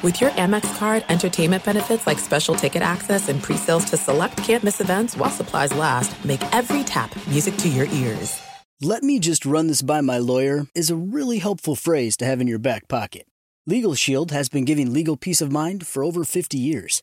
With your Amex card, entertainment benefits like special ticket access and pre-sales to select campus events while supplies last, make every tap music to your ears. Let me just run this by my lawyer is a really helpful phrase to have in your back pocket. Legal Shield has been giving legal peace of mind for over 50 years.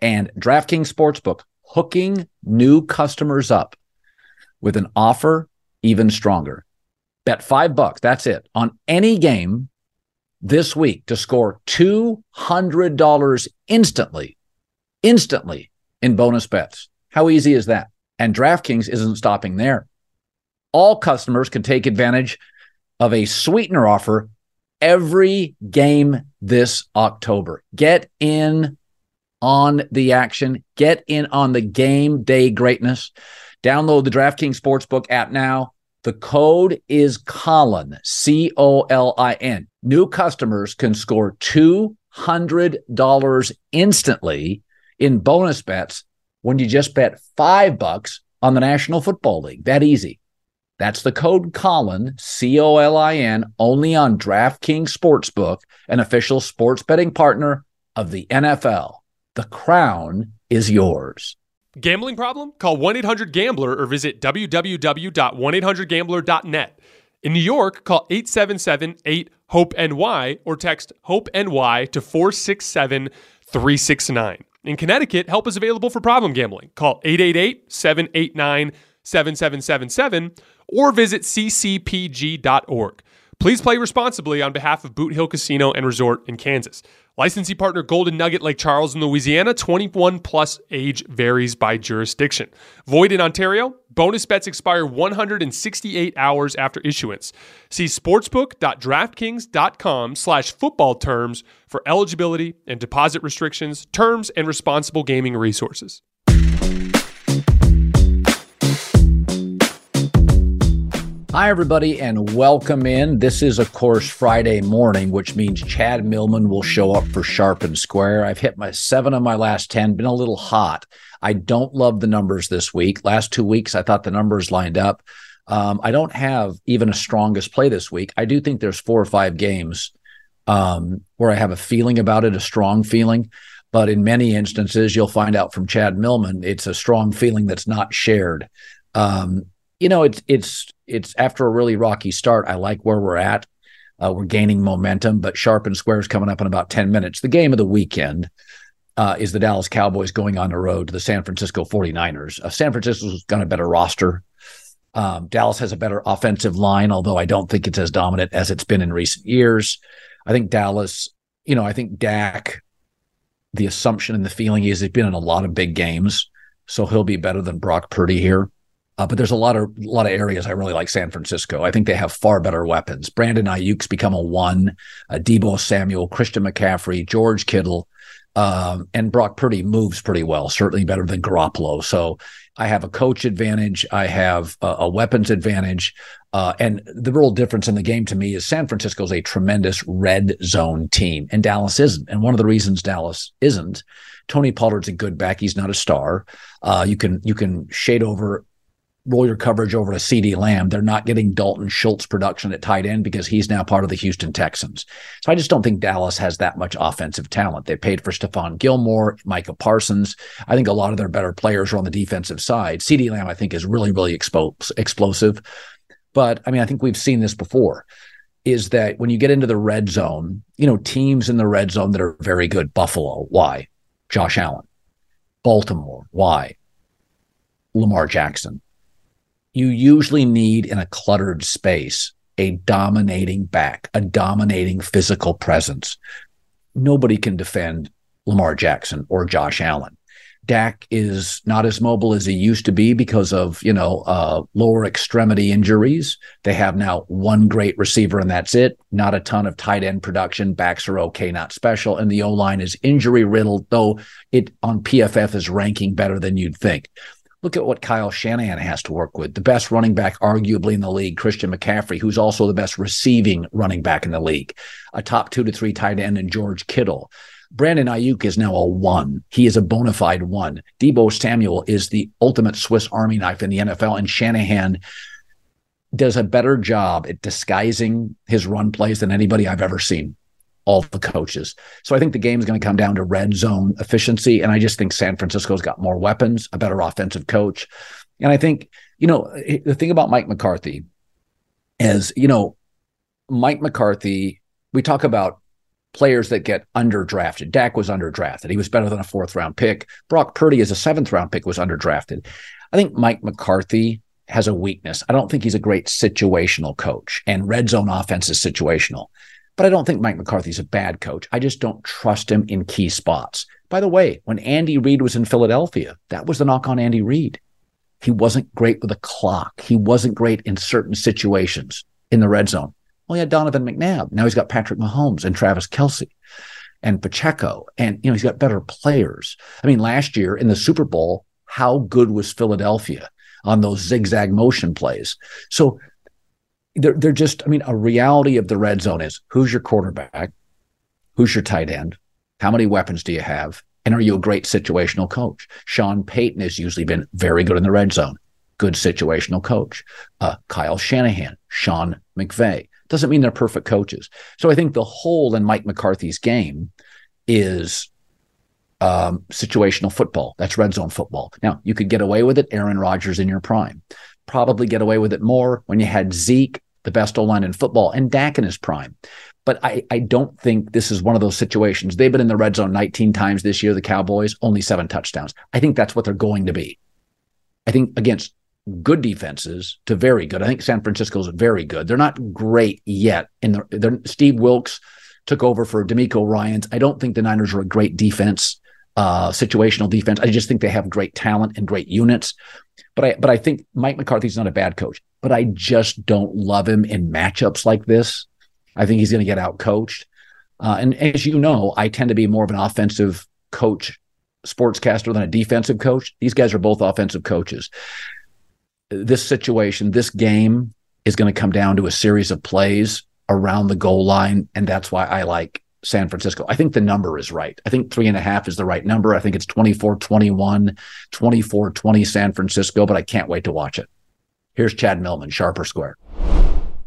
and DraftKings Sportsbook hooking new customers up with an offer even stronger. Bet five bucks, that's it, on any game this week to score $200 instantly, instantly in bonus bets. How easy is that? And DraftKings isn't stopping there. All customers can take advantage of a sweetener offer every game this October. Get in on the action. Get in on the game day greatness. Download the DraftKings Sportsbook app now. The code is Colin, C O L I N. New customers can score $200 instantly in bonus bets when you just bet five bucks on the National Football League. That easy. That's the code Colin, C O L I N, only on DraftKings Sportsbook, an official sports betting partner of the NFL. The crown is yours. Gambling problem? Call 1 800 Gambler or visit www.1800Gambler.net. In New York, call 877 8 HOPE NY or text HOPE NY to 467 369. In Connecticut, help is available for problem gambling. Call 888 789 7777 or visit ccpg.org. Please play responsibly on behalf of Boot Hill Casino and Resort in Kansas. Licensee partner Golden Nugget Lake Charles in Louisiana, 21 plus age varies by jurisdiction. Void in Ontario, bonus bets expire 168 hours after issuance. See sportsbook.draftkings.com slash football terms for eligibility and deposit restrictions, terms, and responsible gaming resources. Hi, everybody, and welcome in. This is, of course, Friday morning, which means Chad Millman will show up for Sharp and Square. I've hit my seven of my last 10, been a little hot. I don't love the numbers this week. Last two weeks, I thought the numbers lined up. Um, I don't have even a strongest play this week. I do think there's four or five games um, where I have a feeling about it, a strong feeling. But in many instances, you'll find out from Chad Millman, it's a strong feeling that's not shared. Um, you know, it's it's it's after a really rocky start. I like where we're at. Uh, we're gaining momentum, but Sharp and Square is coming up in about 10 minutes. The game of the weekend uh, is the Dallas Cowboys going on the road to the San Francisco 49ers. Uh, San Francisco's got a better roster. Um, Dallas has a better offensive line, although I don't think it's as dominant as it's been in recent years. I think Dallas, you know, I think Dak, the assumption and the feeling is he's been in a lot of big games, so he'll be better than Brock Purdy here. Uh, but there's a lot of a lot of areas I really like San Francisco. I think they have far better weapons. Brandon Aiyuk's become a one. Uh, Deebo Samuel, Christian McCaffrey, George Kittle, um, and Brock Purdy moves pretty well. Certainly better than Garoppolo. So I have a coach advantage. I have a, a weapons advantage. Uh, and the real difference in the game to me is San Francisco is a tremendous red zone team, and Dallas isn't. And one of the reasons Dallas isn't, Tony Pollard's a good back. He's not a star. Uh, you can you can shade over roll your coverage over to CeeDee Lamb. They're not getting Dalton Schultz production at tight end because he's now part of the Houston Texans. So I just don't think Dallas has that much offensive talent. They paid for Stephon Gilmore, Micah Parsons. I think a lot of their better players are on the defensive side. CeeDee Lamb, I think, is really, really expo- explosive. But I mean, I think we've seen this before. is that when you get into the red zone, you know, teams in the red zone that are very good, Buffalo, why? Josh Allen. Baltimore, why? Lamar Jackson. You usually need in a cluttered space a dominating back, a dominating physical presence. Nobody can defend Lamar Jackson or Josh Allen. Dak is not as mobile as he used to be because of, you know, uh, lower extremity injuries. They have now one great receiver and that's it. Not a ton of tight end production. Backs are okay, not special. And the O line is injury riddled, though it on PFF is ranking better than you'd think. Look at what Kyle Shanahan has to work with. The best running back, arguably in the league, Christian McCaffrey, who's also the best receiving running back in the league, a top two to three tight end in George Kittle. Brandon Aiyuk is now a one. He is a bona fide one. Deebo Samuel is the ultimate Swiss Army knife in the NFL, and Shanahan does a better job at disguising his run plays than anybody I've ever seen. All the coaches. So I think the game is going to come down to red zone efficiency. And I just think San Francisco's got more weapons, a better offensive coach. And I think, you know, eh, the thing about Mike McCarthy is, you know, Mike McCarthy, we talk about players that get underdrafted. Dak was underdrafted. He was better than a fourth round pick. Brock Purdy as a seventh round pick was underdrafted. I think Mike McCarthy has a weakness. I don't think he's a great situational coach, and red zone offense is situational. But I don't think Mike McCarthy's a bad coach. I just don't trust him in key spots. By the way, when Andy Reid was in Philadelphia, that was the knock on Andy Reid. He wasn't great with a clock. He wasn't great in certain situations in the red zone. Well, he had Donovan McNabb. Now he's got Patrick Mahomes and Travis Kelce and Pacheco. And, you know, he's got better players. I mean, last year in the Super Bowl, how good was Philadelphia on those zigzag motion plays? So they're, they're just, I mean, a reality of the red zone is who's your quarterback? Who's your tight end? How many weapons do you have? And are you a great situational coach? Sean Payton has usually been very good in the red zone, good situational coach. Uh, Kyle Shanahan, Sean McVay. Doesn't mean they're perfect coaches. So I think the hole in Mike McCarthy's game is um, situational football. That's red zone football. Now, you could get away with it, Aaron Rodgers in your prime. Probably get away with it more when you had Zeke, the best O line in football, and Dak in his prime. But I, I don't think this is one of those situations. They've been in the red zone 19 times this year, the Cowboys, only seven touchdowns. I think that's what they're going to be. I think against good defenses to very good. I think San Francisco's very good. They're not great yet. In the Steve Wilks took over for DeMeco Ryans. I don't think the Niners are a great defense, uh, situational defense. I just think they have great talent and great units. But I but I think Mike McCarthy's not a bad coach. But I just don't love him in matchups like this. I think he's going to get out coached. Uh, and as you know, I tend to be more of an offensive coach sportscaster than a defensive coach. These guys are both offensive coaches this situation, this game is going to come down to a series of plays around the goal line. And that's why I like San Francisco. I think the number is right. I think three and a half is the right number. I think it's 24 21, 24 20 San Francisco, but I can't wait to watch it. Here's Chad Millman, Sharp or Square.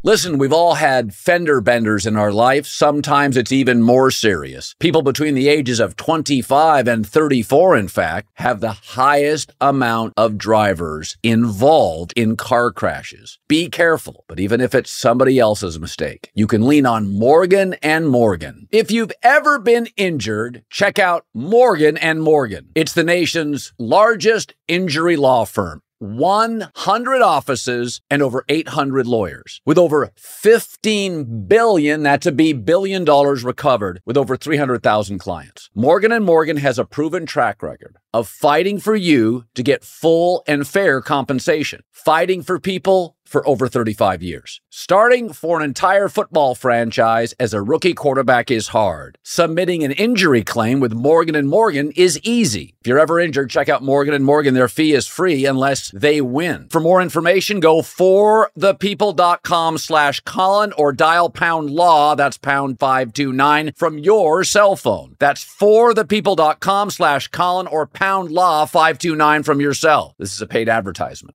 Listen, we've all had fender benders in our life. Sometimes it's even more serious. People between the ages of 25 and 34, in fact, have the highest amount of drivers involved in car crashes. Be careful, but even if it's somebody else's mistake, you can lean on Morgan and Morgan. If you've ever been injured, check out Morgan and Morgan. It's the nation's largest injury law firm 100 offices and over 800 lawyers with over 15 billion that's a b billion dollars recovered with over 300,000 clients. Morgan and Morgan has a proven track record of fighting for you to get full and fair compensation, fighting for people for over 35 years. Starting for an entire football franchise as a rookie quarterback is hard. Submitting an injury claim with Morgan and Morgan is easy. If you're ever injured, check out Morgan and Morgan. Their fee is free unless they win. For more information, go forthepeople.com slash Colin or dial pound law. That's pound 529 from your cell phone. That's forthepeople.com slash Colin or pound law 529 from your cell. This is a paid advertisement.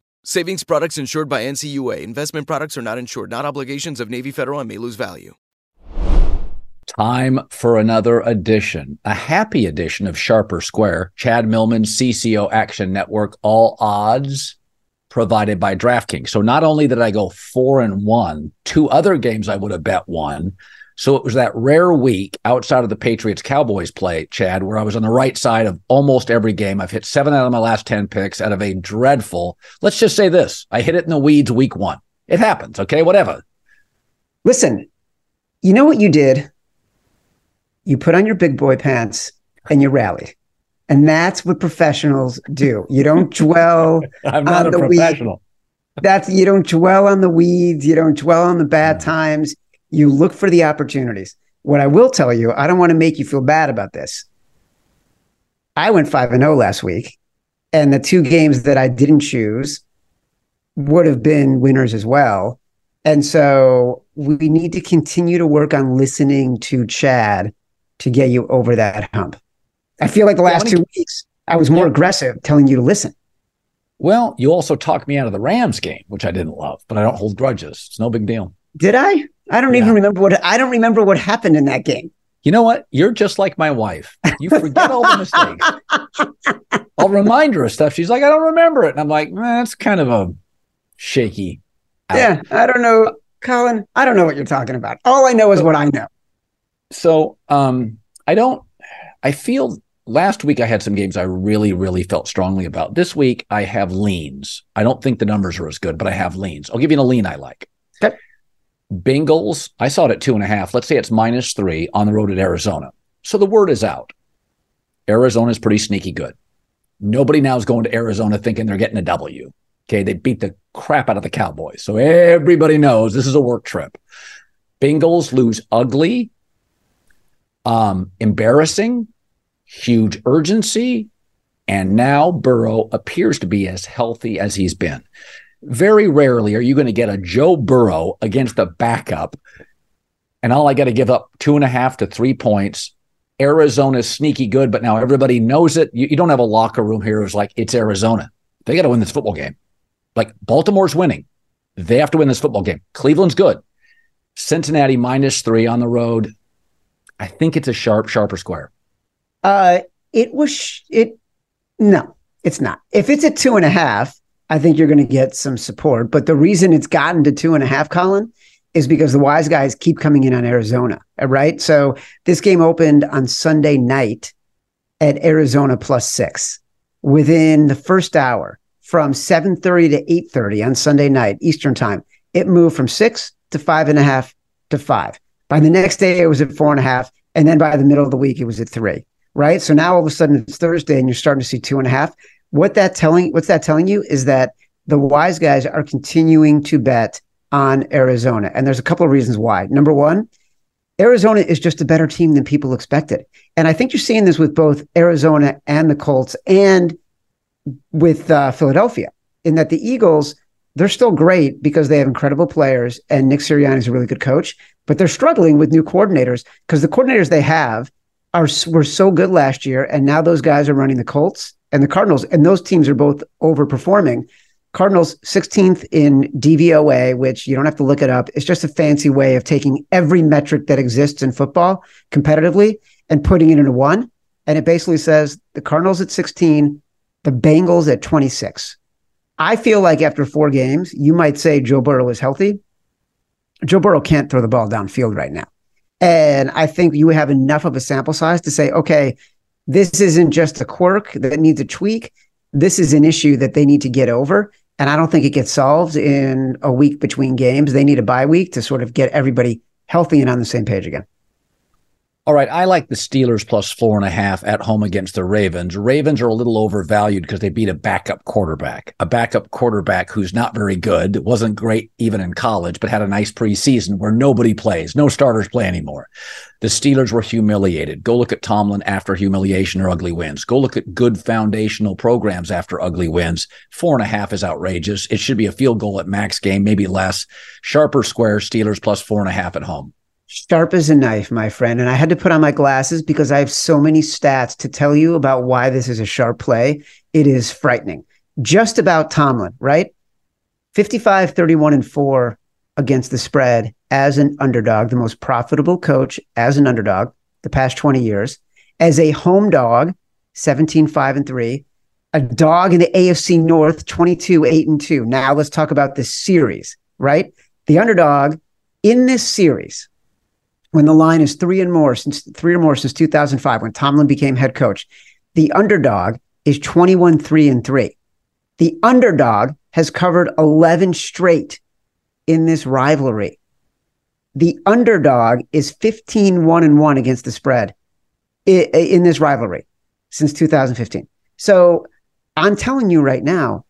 Savings products insured by NCUA. Investment products are not insured, not obligations of Navy Federal and may lose value. Time for another edition, a happy edition of Sharp or Square. Chad Millman, CCO Action Network, all odds provided by DraftKings. So not only did I go four and one, two other games I would have bet one. So it was that rare week outside of the Patriots Cowboys play, Chad, where I was on the right side of almost every game. I've hit seven out of my last 10 picks out of a dreadful, let's just say this I hit it in the weeds week one. It happens. Okay. Whatever. Listen, you know what you did? You put on your big boy pants and you rallied. And that's what professionals do. You don't dwell I'm not on a the professional. weeds. That's you don't dwell on the weeds. You don't dwell on the bad times. You look for the opportunities. What I will tell you, I don't want to make you feel bad about this. I went 5 and 0 last week, and the two games that I didn't choose would have been winners as well. And so we need to continue to work on listening to Chad to get you over that hump. I feel like the last two weeks I was more aggressive telling you to listen. Well, you also talked me out of the Rams game, which I didn't love, but I don't hold grudges. It's no big deal. Did I? I don't Yeah. even remember what I don't remember what happened in that game. You know what? You're just like my wife. You forget all the mistakes. I'll remind her of stuff. She's like, I don't remember it. And I'm like, eh, that's kind of a shaky. out. Yeah, I don't know, Colin. I don't know what you're talking about. All I know is what I know. So um, I don't, I feel last week I had some games I really, really felt strongly about. This week I have leans. I don't think the numbers are as good, but I have leans. I'll give you a lean I like. Okay. Bengals, I saw it at two and a half. Let's say it's minus three on the road at Arizona. So the word is out. Arizona's pretty sneaky good. Nobody now is going to Arizona thinking they're getting a W. Okay. They beat the crap out of the Cowboys. So everybody knows this is a work trip. Bengals lose ugly, um, embarrassing, huge urgency. And now Burrow appears to be as healthy as he's been. Very rarely are you going to get a Joe Burrow against a backup. And all I got to give up two and a half to three points. Arizona's sneaky good, but now everybody knows it. You, you don't have a locker room here who's like, it's Arizona. They got to win this football game. Like Baltimore's winning. They have to win this football game. Cleveland's good. Cincinnati minus three on the road. I think it's a sharp, sharper square. Uh, it was sh- it. No, it's not. If it's at two and a half, I think you're going to get some support. But the reason it's gotten to two and a half, Colin, is because the wise guys keep coming in on Arizona. Right. So this game opened on Sunday night at Arizona plus six. within the first hour from 7.30 to 8.30 on Sunday night, Eastern time, it moved from six to five and a half to five. By the next day, it was at four and a half. And then by the middle of the week, it was at three, right? So now all of a sudden it's Thursday and you're starting to see two and a half. What that telling, what's that telling you is that the wise guys are continuing to bet on Arizona. And there's a couple of reasons why. Number one, Arizona is just a better team than people expected. And I think you're seeing this with both Arizona and the Colts and with uh, Philadelphia, in that the Eagles, they're still great because they have incredible players and Nick Sirianni is a really good coach, but they're struggling with new coordinators because the coordinators they have are were so good last year, and now those guys are running the Colts and the Cardinals, and those teams are both overperforming. Cardinals 16th in DVOA, which you don't have to look it up. It's just a fancy way of taking every metric that exists in football competitively and putting it into one. And it basically says the Cardinals at 16, the Bengals at 26. I feel like after four games, you might say Joe Burrow is healthy. Joe Burrow can't throw the ball downfield right now. And I think you have enough of a sample size to say, okay, this isn't just a quirk that needs a tweak. This is an issue that they need to get over. And I don't think it gets solved in a week between games. They need a bye week to sort of get everybody healthy and on the same page again. All right, I like the Steelers plus four and a half at home against the Ravens. Ravens are a little overvalued because they beat a backup quarterback, a backup quarterback who's not very good, wasn't great even in college, but had a nice preseason where nobody plays, no starters play anymore. The Steelers were humiliated. Go look at Tomlin after humiliation or ugly wins. Go look at good foundational programs after ugly wins. Four and a half is outrageous. It should be a field goal at max game, maybe less. Sharp or square, Steelers plus four and a half at home sharp as a knife, my friend. And I had to put on my glasses because I have so many stats to tell you about why this is a sharp play. It is frightening. Just about Tomlin, right? 55, 31, and 4 against the spread as an underdog, the most profitable coach as an underdog the past 20 years. As a home dog, 17, 5, and 3. A dog in the AFC North, 22, 8, and 2. Now let's talk about this series, right? The underdog in this series when the line is three and more since three or more since 2005 when Tomlin became head coach. The underdog is 21 3 and 3. The underdog has covered 11 straight in this rivalry. The underdog is 15 1 and 1 against the spread in this rivalry since 2015. So I'm telling you right now,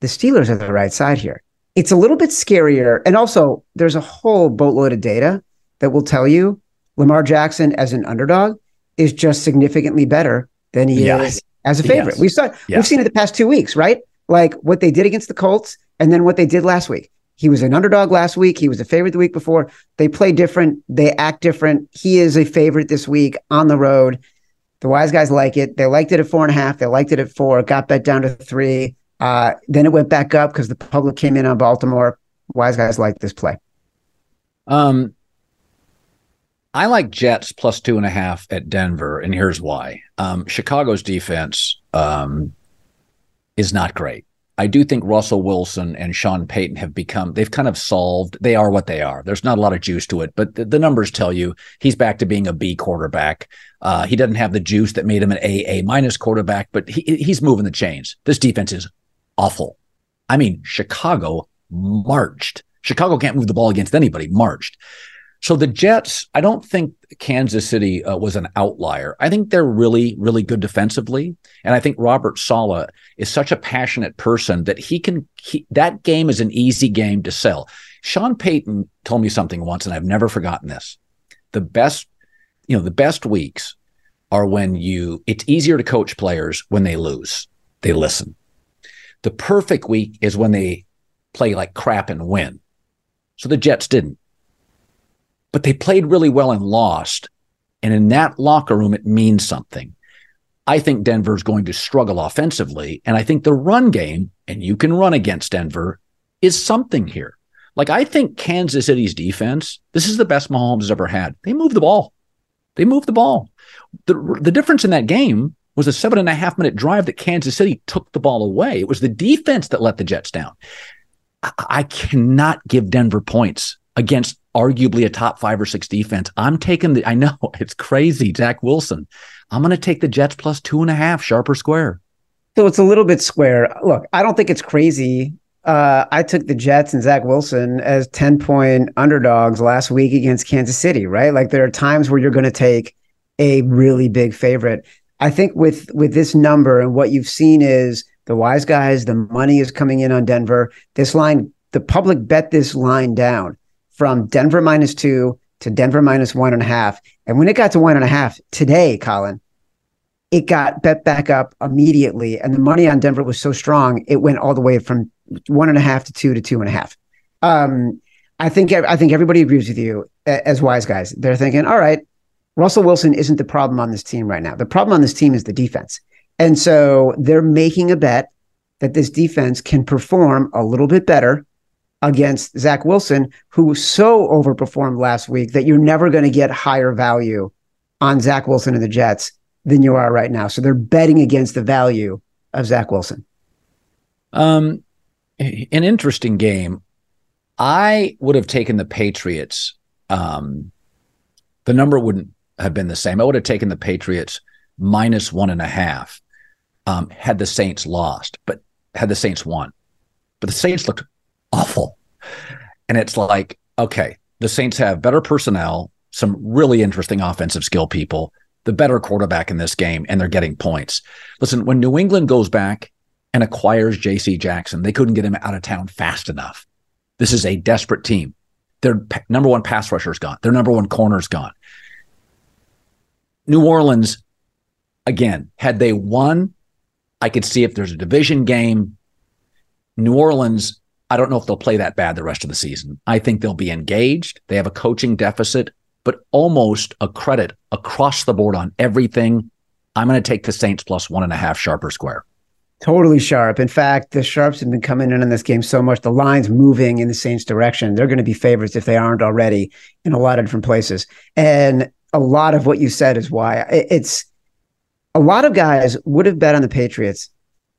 the Steelers are the right side here. It's a little bit scarier. And also, there's a whole boatload of data that will tell you Lamar Jackson as an underdog is just significantly better than he yes. is as a favorite. Yes. We saw yeah. we've seen it the past two weeks, right? Like what they did against the Colts and then what they did last week. He was an underdog last week. He was a favorite the week before. They play different. They act different. He is a favorite this week on the road. The wise guys like it. They liked it at four and a half. They liked it at four. Got bet down to three. Uh, then it went back up because the public came in on Baltimore. Wise guys like this play. Um, I like Jets plus two and a half at Denver, and here's why. Um, Chicago's defense um, is not great. I do think Russell Wilson and Sean Payton have become, they've kind of solved, they are what they are. There's not a lot of juice to it, but the, the numbers tell you he's back to being a B quarterback. Uh, he doesn't have the juice that made him an A, A minus quarterback, but he, he's moving the chains. This defense is awful. I mean, Chicago marched. Chicago can't move the ball against anybody, marched. So the Jets, I don't think Kansas City uh, was an outlier. I think they're really, really good defensively, and I think Robert Saleh is such a passionate person that he can. He, that game is an easy game to sell. Sean Payton told me something once, and I've never forgotten this. The best, you know, the best weeks are when you. It's easier to coach players when they lose. They listen. The perfect week is when they play like crap and win. So the Jets didn't but they played really well and lost. And in that locker room, it means something. I think Denver's going to struggle offensively. And I think the run game, and you can run against Denver, is something here. Like, I think Kansas City's defense, this is the best Mahomes has ever had. They move the ball. They move the ball. The, the difference in that game was a seven and a half minute drive that Kansas City took the ball away. It was the defense that let the Jets down. I, I cannot give Denver points against arguably a top five or six defense. I'm taking the, I know it's crazy, Zach Wilson. I'm going to take the Jets plus two and a half, sharp or square. So it's a little bit square. Look, I don't think it's crazy. Uh, I took the Jets and Zach Wilson as 10 point underdogs last week against Kansas City, right? Like there are times where you're going to take a really big favorite. I think with with this number and what you've seen is the wise guys, the money is coming in on Denver. This line, the public bet this line down from Denver minus two to Denver minus one and a half. And when it got to one and a half today, Colin, it got bet back up immediately. And the money on Denver was so strong, it went all the way from one and a half to two to two and a half. Um, I think I think everybody agrees with you as wise guys. They're thinking, all right, Russell Wilson isn't the problem on this team right now. The problem on this team is the defense. And so they're making a bet that this defense can perform a little bit better against Zach Wilson, who so overperformed last week that you're never going to get higher value on Zach Wilson and the Jets than you are right now. So they're betting against the value of Zach Wilson. Um, an interesting game. I would have taken the Patriots. Um, the number wouldn't have been the same. I would have taken the Patriots minus one and a half um, had the Saints lost, but had the Saints won. But the Saints looked awful. And it's like, okay, the Saints have better personnel, some really interesting offensive skill people, the better quarterback in this game, and they're getting points. Listen, when New England goes back and acquires JC Jackson, they couldn't get him out of town fast enough. This is a desperate team. Their number one pass rusher is gone. Their number one corner is gone. New Orleans, again, had they won, I could see if there's a division game. New Orleans, I don't know if they'll play that bad the rest of the season. I think they'll be engaged. They have a coaching deficit, but almost a credit across the board on everything. I'm going to take the Saints plus one and a half sharp or square. Totally sharp. In fact, the sharps have been coming in on this game so much. The line's moving in the Saints' direction. They're going to be favorites if they aren't already in a lot of different places. And a lot of what you said is why it's a lot of guys would have bet on the Patriots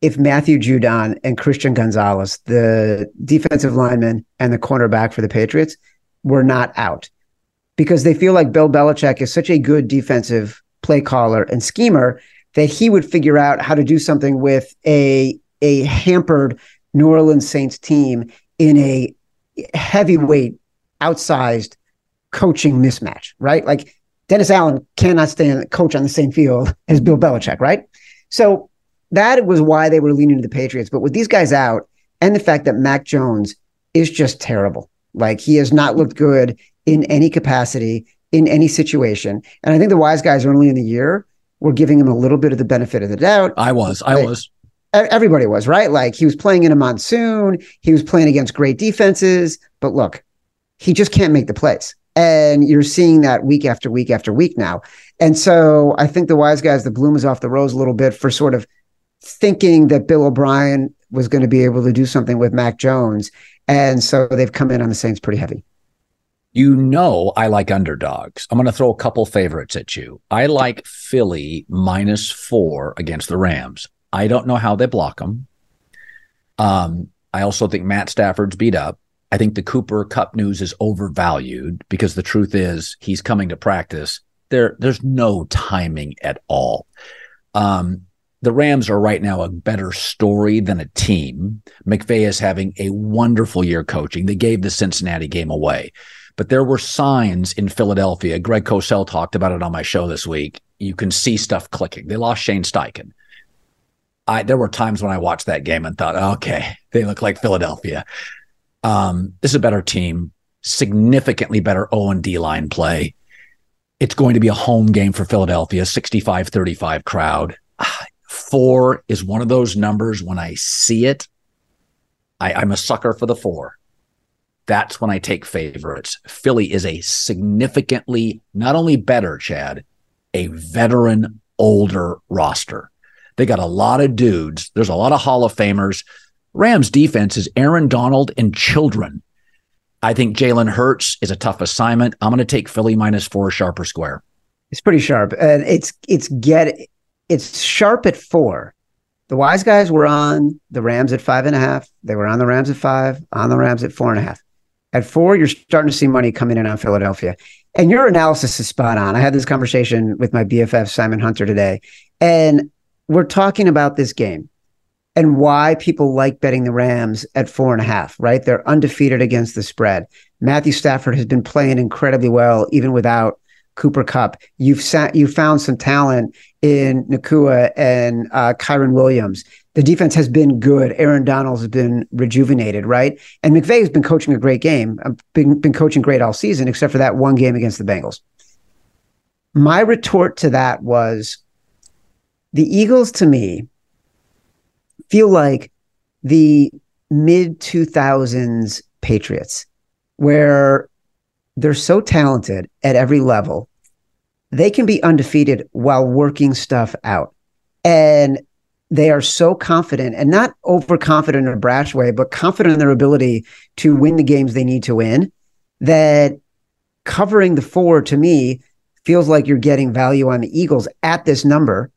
if Matthew Judon and Christian Gonzalez, the defensive lineman and the cornerback for the Patriots, were not out because they feel like Bill Belichick is such a good defensive play caller and schemer that he would figure out how to do something with a a hampered New Orleans Saints team in a heavyweight outsized coaching mismatch, right? Like Dennis Allen cannot stand coach on the same field as Bill Belichick, right? So that was why they were leaning to the Patriots. But with these guys out and the fact that Mac Jones is just terrible, like he has not looked good in any capacity, in any situation. And I think the wise guys early in the year were giving him a little bit of the benefit of the doubt. I was, I was. Everybody was, right? Like he was playing in a monsoon, he was playing against great defenses. But look, he just can't make the plays. And you're seeing that week after week after week now. And so I think the wise guys, the bloom is off the rose a little bit for sort of thinking that Bill O'Brien was going to be able to do something with Mac Jones. And so they've come in on the Saints pretty heavy. You know, I like underdogs. I'm going to throw a couple favorites at you. I like Philly minus four against the Rams. I don't know how they block them. Um, I also think Matt Stafford's beat up. I think the Cooper Kupp news is overvalued because the truth is he's coming to practice. There, there's no timing at all. Um, the Rams are right now a better story than a team. McVay is having a wonderful year coaching. They gave the Cincinnati game away, but there were signs in Philadelphia. Greg Cosell talked about it on my show this week. You can see stuff clicking. They lost Shane Steichen. I, there were times when I watched that game and thought, okay, they look like Philadelphia. Um, this is a better team, significantly better O and D line play. It's going to be a home game for Philadelphia, 65 35 crowd. Four is one of those numbers when I see it, I, I'm a sucker for the four. That's when I take favorites. Philly is a significantly not only better, Chad, a veteran, older roster. They got a lot of dudes. There's a lot of Hall of Famers. Rams defense is Aaron Donald and children. I think Jalen Hurts is a tough assignment. I'm going to take Philly minus four sharp or square. It's pretty sharp, and it's it's get it's sharp at four. The wise guys were on the Rams at five and a half. They were on the Rams at five, on the Rams at four and a half. At four, you're starting to see money coming in on Philadelphia. And your analysis is spot on. I had this conversation with my BFF, Simon Hunter, today. And we're talking about this game. and why people like betting the Rams at four and a half, right? They're undefeated against the spread. Matthew Stafford has been playing incredibly well, even without Cooper Kupp. You've sat, you found some talent in Nacua and uh, Kyren Williams. The defense has been good. Aaron Donald has been rejuvenated, right? And McVay has been coaching a great game. Been, been coaching great all season, except for that one game against the Bengals. My retort to that was the Eagles, to me, feel like the mid 2000s Patriots, where they're so talented at every level, they can be undefeated while working stuff out. And they are so confident and not overconfident in a brash way, but confident in their ability to win the games they need to win that covering the four to me feels like you're getting value on the Eagles at this number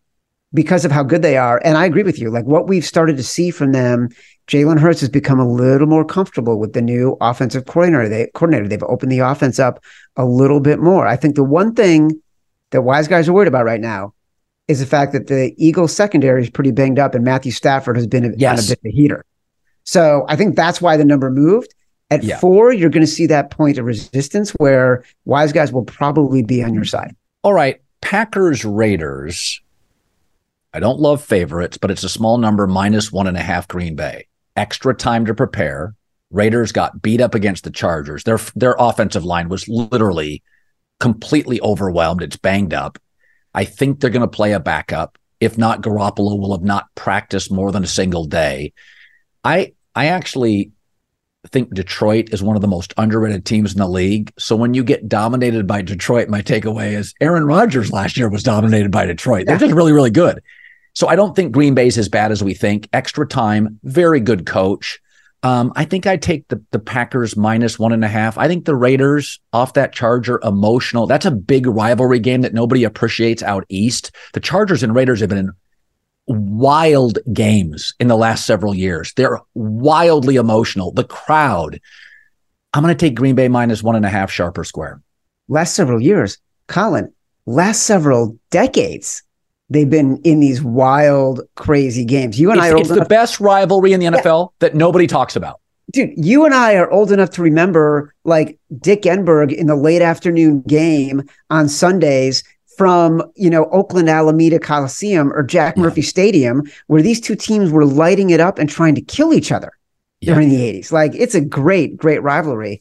because of how good they are. And I agree with you. Like what we've started to see from them, Jalen Hurts has become a little more comfortable with the new offensive coordinator. They coordinator. They've opened the offense up a little bit more. I think the one thing that wise guys are worried about right now is the fact that the Eagles secondary is pretty banged up and Matthew Stafford has been a, yes. a bit of a heater. So I think that's why the number moved. At yeah. four, you're going to see that point of resistance where wise guys will probably be on your side. All right. Packers Raiders I don't love favorites, but it's a small number, minus one and a half Green Bay. Extra time to prepare. Raiders got beat up against the Chargers. Their their offensive line was literally completely overwhelmed. It's banged up. I think they're going to play a backup. If not, Garoppolo will have not practiced more than a single day. I I actually think Detroit is one of the most underrated teams in the league. So when you get dominated by Detroit, my takeaway is Aaron Rodgers last year was dominated by Detroit. They're just really, really good. So I don't think Green Bay's as bad as we think. Extra time, very good coach. Um, I think I take the the Packers minus one and a half. I think the Raiders off that Charger emotional. That's a big rivalry game that nobody appreciates out east. The Chargers and Raiders have been in wild games in the last several years. They're wildly emotional. The crowd. I'm going to take Green Bay minus one and a half sharp or square. Last several years, Colin. Last several decades they've been in these wild, crazy games. You and it's, I are it's the enough- best rivalry in the NFL yeah. that nobody talks about. Dude, you and I are old enough to remember like Dick Enberg in the late afternoon game on Sundays from you know Oakland Alameda Coliseum or Jack Murphy yeah. Stadium, where these two teams were lighting it up and trying to kill each other yeah. during the 80s. Like it's a great, great rivalry.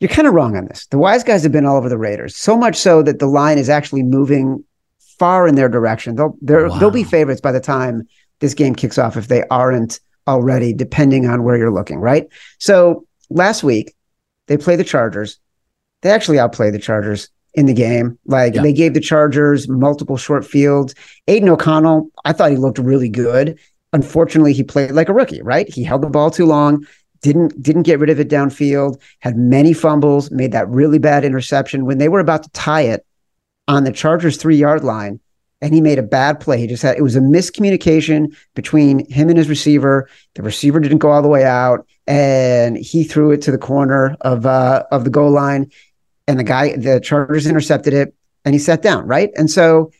You're kind of wrong on this. The wise guys have been all over the Raiders, so much so that the line is actually moving far in their direction. They'll wow. they'll be favorites by the time this game kicks off if they aren't already, depending on where you're looking. Right. So last week they play the Chargers. They actually outplayed the Chargers in the game. Like yeah. they gave the Chargers multiple short fields. Aidan O'Connell, I thought he looked really good. Unfortunately, he played like a rookie, right? He held the ball too long, didn't didn't get rid of it downfield, had many fumbles, made that really bad interception. When they were about to tie it, on the Chargers three yard line and he made a bad play. He just had it was a miscommunication between him and his receiver. The receiver didn't go all the way out, and he threw it to the corner of uh, of the goal line, and the guy, the Chargers intercepted it, and he sat down. Right, and so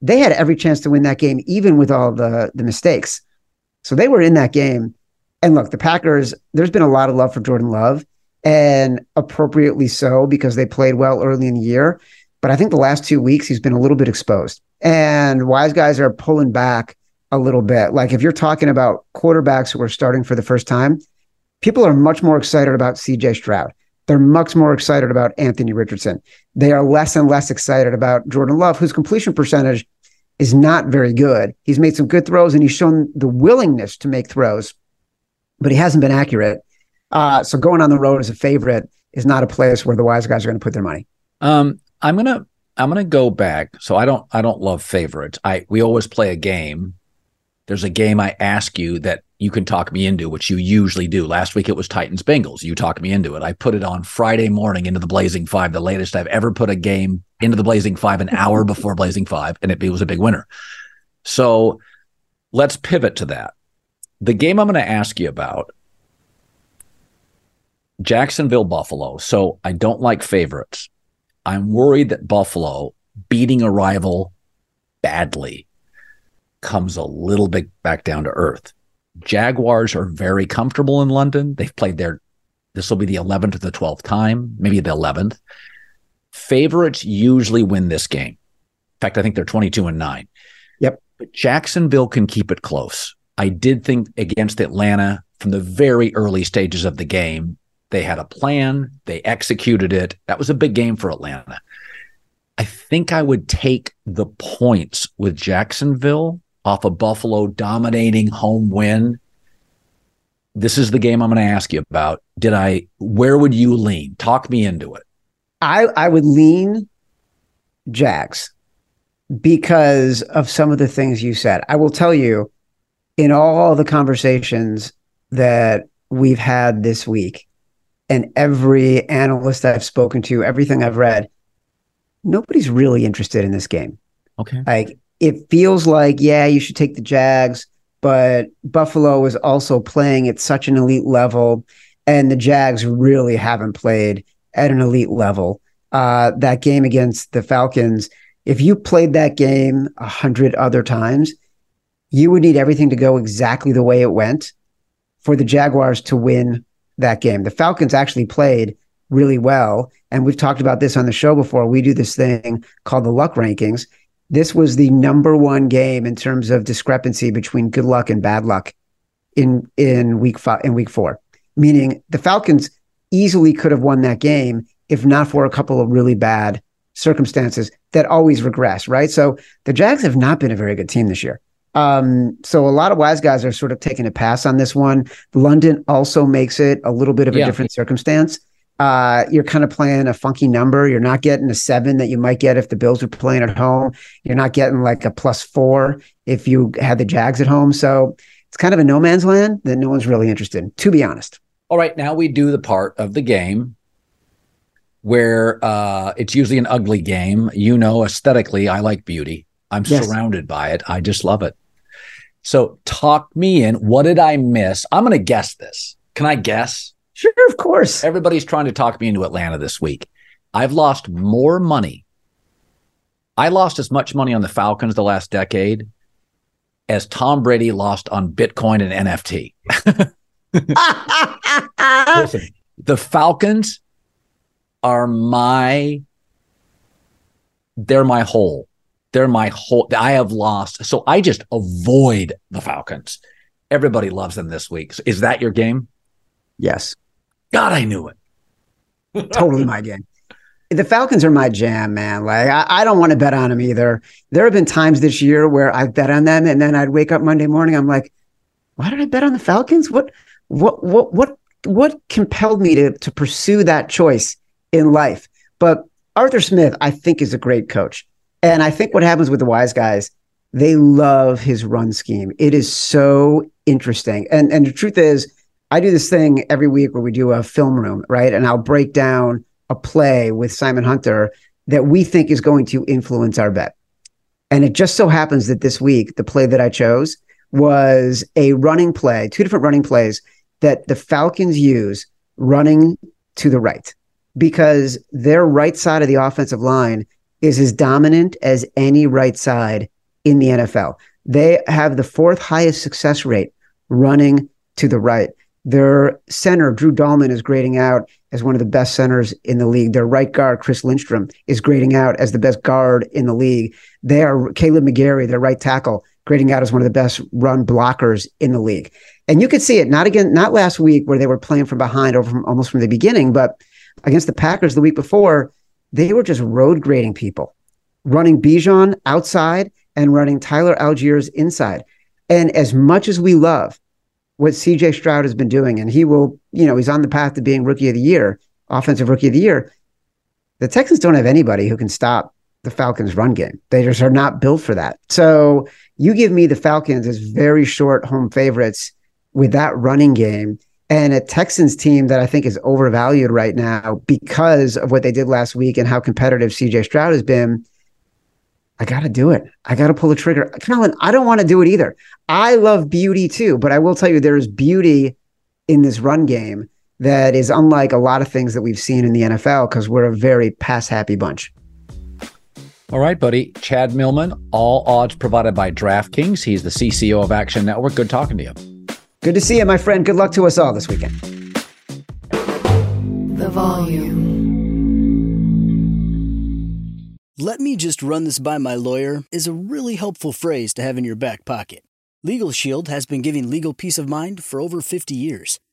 they had every chance to win that game, even with all the the mistakes. So they were in that game. And look, the Packers. There's been a lot of love for Jordan Love, and appropriately so because they played well early in the year. But I think the last two weeks he's been a little bit exposed. And wise guys are pulling back a little bit. Like if you're talking about quarterbacks who are starting for the first time, people are much more excited about CJ Stroud. They're much more excited about Anthony Richardson. They are less and less excited about Jordan Love, whose completion percentage is not very good. He's made some good throws and he's shown the willingness to make throws, but he hasn't been accurate. Uh, so going on the road as a favorite is not a place where the wise guys are going to put their money. Um, I'm gonna I'm gonna go back. So I don't I don't love favorites. I we always play a game. There's a game I ask you that you can talk me into, which you usually do. Last week it was Titans Bengals. You talked me into it. I put it on Friday morning into the Blazing Five, the latest I've ever put a game into the Blazing Five an hour before Blazing Five, and it, was a big winner. So let's pivot to that. The game I'm going to ask you about Jacksonville Buffalo. So I don't like favorites. I'm worried that Buffalo beating a rival badly comes a little bit back down to earth. Jaguars are very comfortable in London. They've played there. This will be the 11th or the 12th time, maybe the 11th. Favorites usually win this game. In fact, I think they're 22 and 9. Yep. But Jacksonville can keep it close. I did think against Atlanta from the very early stages of the game, they had a plan, they executed it. That was a big game for Atlanta. I think I would take the points with Jacksonville off a Buffalo dominating home win. This is the game I'm going to ask you about. Did I, where would you lean? Talk me into it. I, I would lean Jags because of some of the things you said. I will tell you, in all the conversations that we've had this week, and every analyst I've spoken to, everything I've read, nobody's really interested in this game. Okay. Like it feels like, yeah, you should take the Jags, but Buffalo is also playing at such an elite level, and the Jags really haven't played at an elite level. Uh, that game against the Falcons, if you played that game a hundred other times, you would need everything to go exactly the way it went for the Jaguars to win that game. The Falcons actually played really well. And we've talked about this on the show before. We do this thing called the luck rankings. This was the number one game in terms of discrepancy between good luck and bad luck in in week five in week four. Meaning the Falcons easily could have won that game if not for a couple of really bad circumstances that always regress, right? So the Jags have not been a very good team this year. Um, so a lot of wise guys are sort of taking a pass on this one. London also makes it a little bit of a Yeah. different circumstance. Uh, you're kind of playing a funky number. You're not getting a seven that you might get if the Bills were playing at home. You're not getting like a plus four if you had the Jags at home. So it's kind of a no man's land that no one's really interested in, to be honest. All right, now we do the part of the game where uh, it's usually an ugly game. You know, aesthetically, I like beauty. I'm Yes. surrounded by it. I just love it. So, talk me in. What did I miss? I'm going to guess this. Can I guess? Sure, of course. Everybody's trying to talk me into Atlanta this week. I've lost more money. I lost as much money on the Falcons the last decade as Tom Brady lost on Bitcoin and NFT. Listen, the Falcons are my they're my whole. They're my whole I have lost. So I just avoid the Falcons. Everybody loves them this week. So Is that your game? yes. God, I knew it. totally my game. The Falcons are my jam, man. Like I, I don't want to bet on them either. There have been times this year where I've bet on them, and then I'd wake up Monday morning. I'm like, why did I bet on the Falcons? What, what, what, what, what compelled me to to pursue that choice in life? But Arthur Smith, I think, is a great coach, and I think what happens with the wise guys, they love his run scheme. It is so interesting, and and the truth is. I do this thing every week where we do a film room, right? And I'll break down a play with Simon Hunter that we think is going to influence our bet. And it just so happens that this week, the play that I chose was a running play, two different running plays that the Falcons use running to the right because their right side of the offensive line is as dominant as any right side in the NFL. They have the fourth highest success rate running to the right. Their center, Drew Dalman, is grading out as one of the best centers in the league. Their right guard, Chris Lindstrom, is grading out as the best guard in the league. They are Kaleb McGary, their right tackle, grading out as one of the best run blockers in the league. And you could see it not again, not last week where they were playing from behind over from almost from the beginning, but against the Packers the week before, they were just road grading people, running Bijan outside and running Tyler Allgeier inside. And as much as we love what CJ Stroud has been doing, and he will, you know, he's on the path to being rookie of the year, offensive rookie of the year. The Texans don't have anybody who can stop the Falcons' run game. They just are not built for that. So you give me the Falcons as very short home favorites with that running game and a Texans team that I think is overvalued right now because of what they did last week and how competitive CJ Stroud has been. I got to do it. I got to pull the trigger. Colin, I don't want to do it either. I love beauty too, but I will tell you there is beauty in this run game that is unlike a lot of things that we've seen in the NFL because we're a very pass happy bunch. All right, buddy. Chad Millman, all odds provided by DraftKings. He's the CCO of Action Network. Good talking to you. Good to see you, my friend. Good luck to us all this weekend. The volume. Let me just run this by my lawyer is a really helpful phrase to have in your back pocket. Legal Shield has been giving legal peace of mind for over 50 years.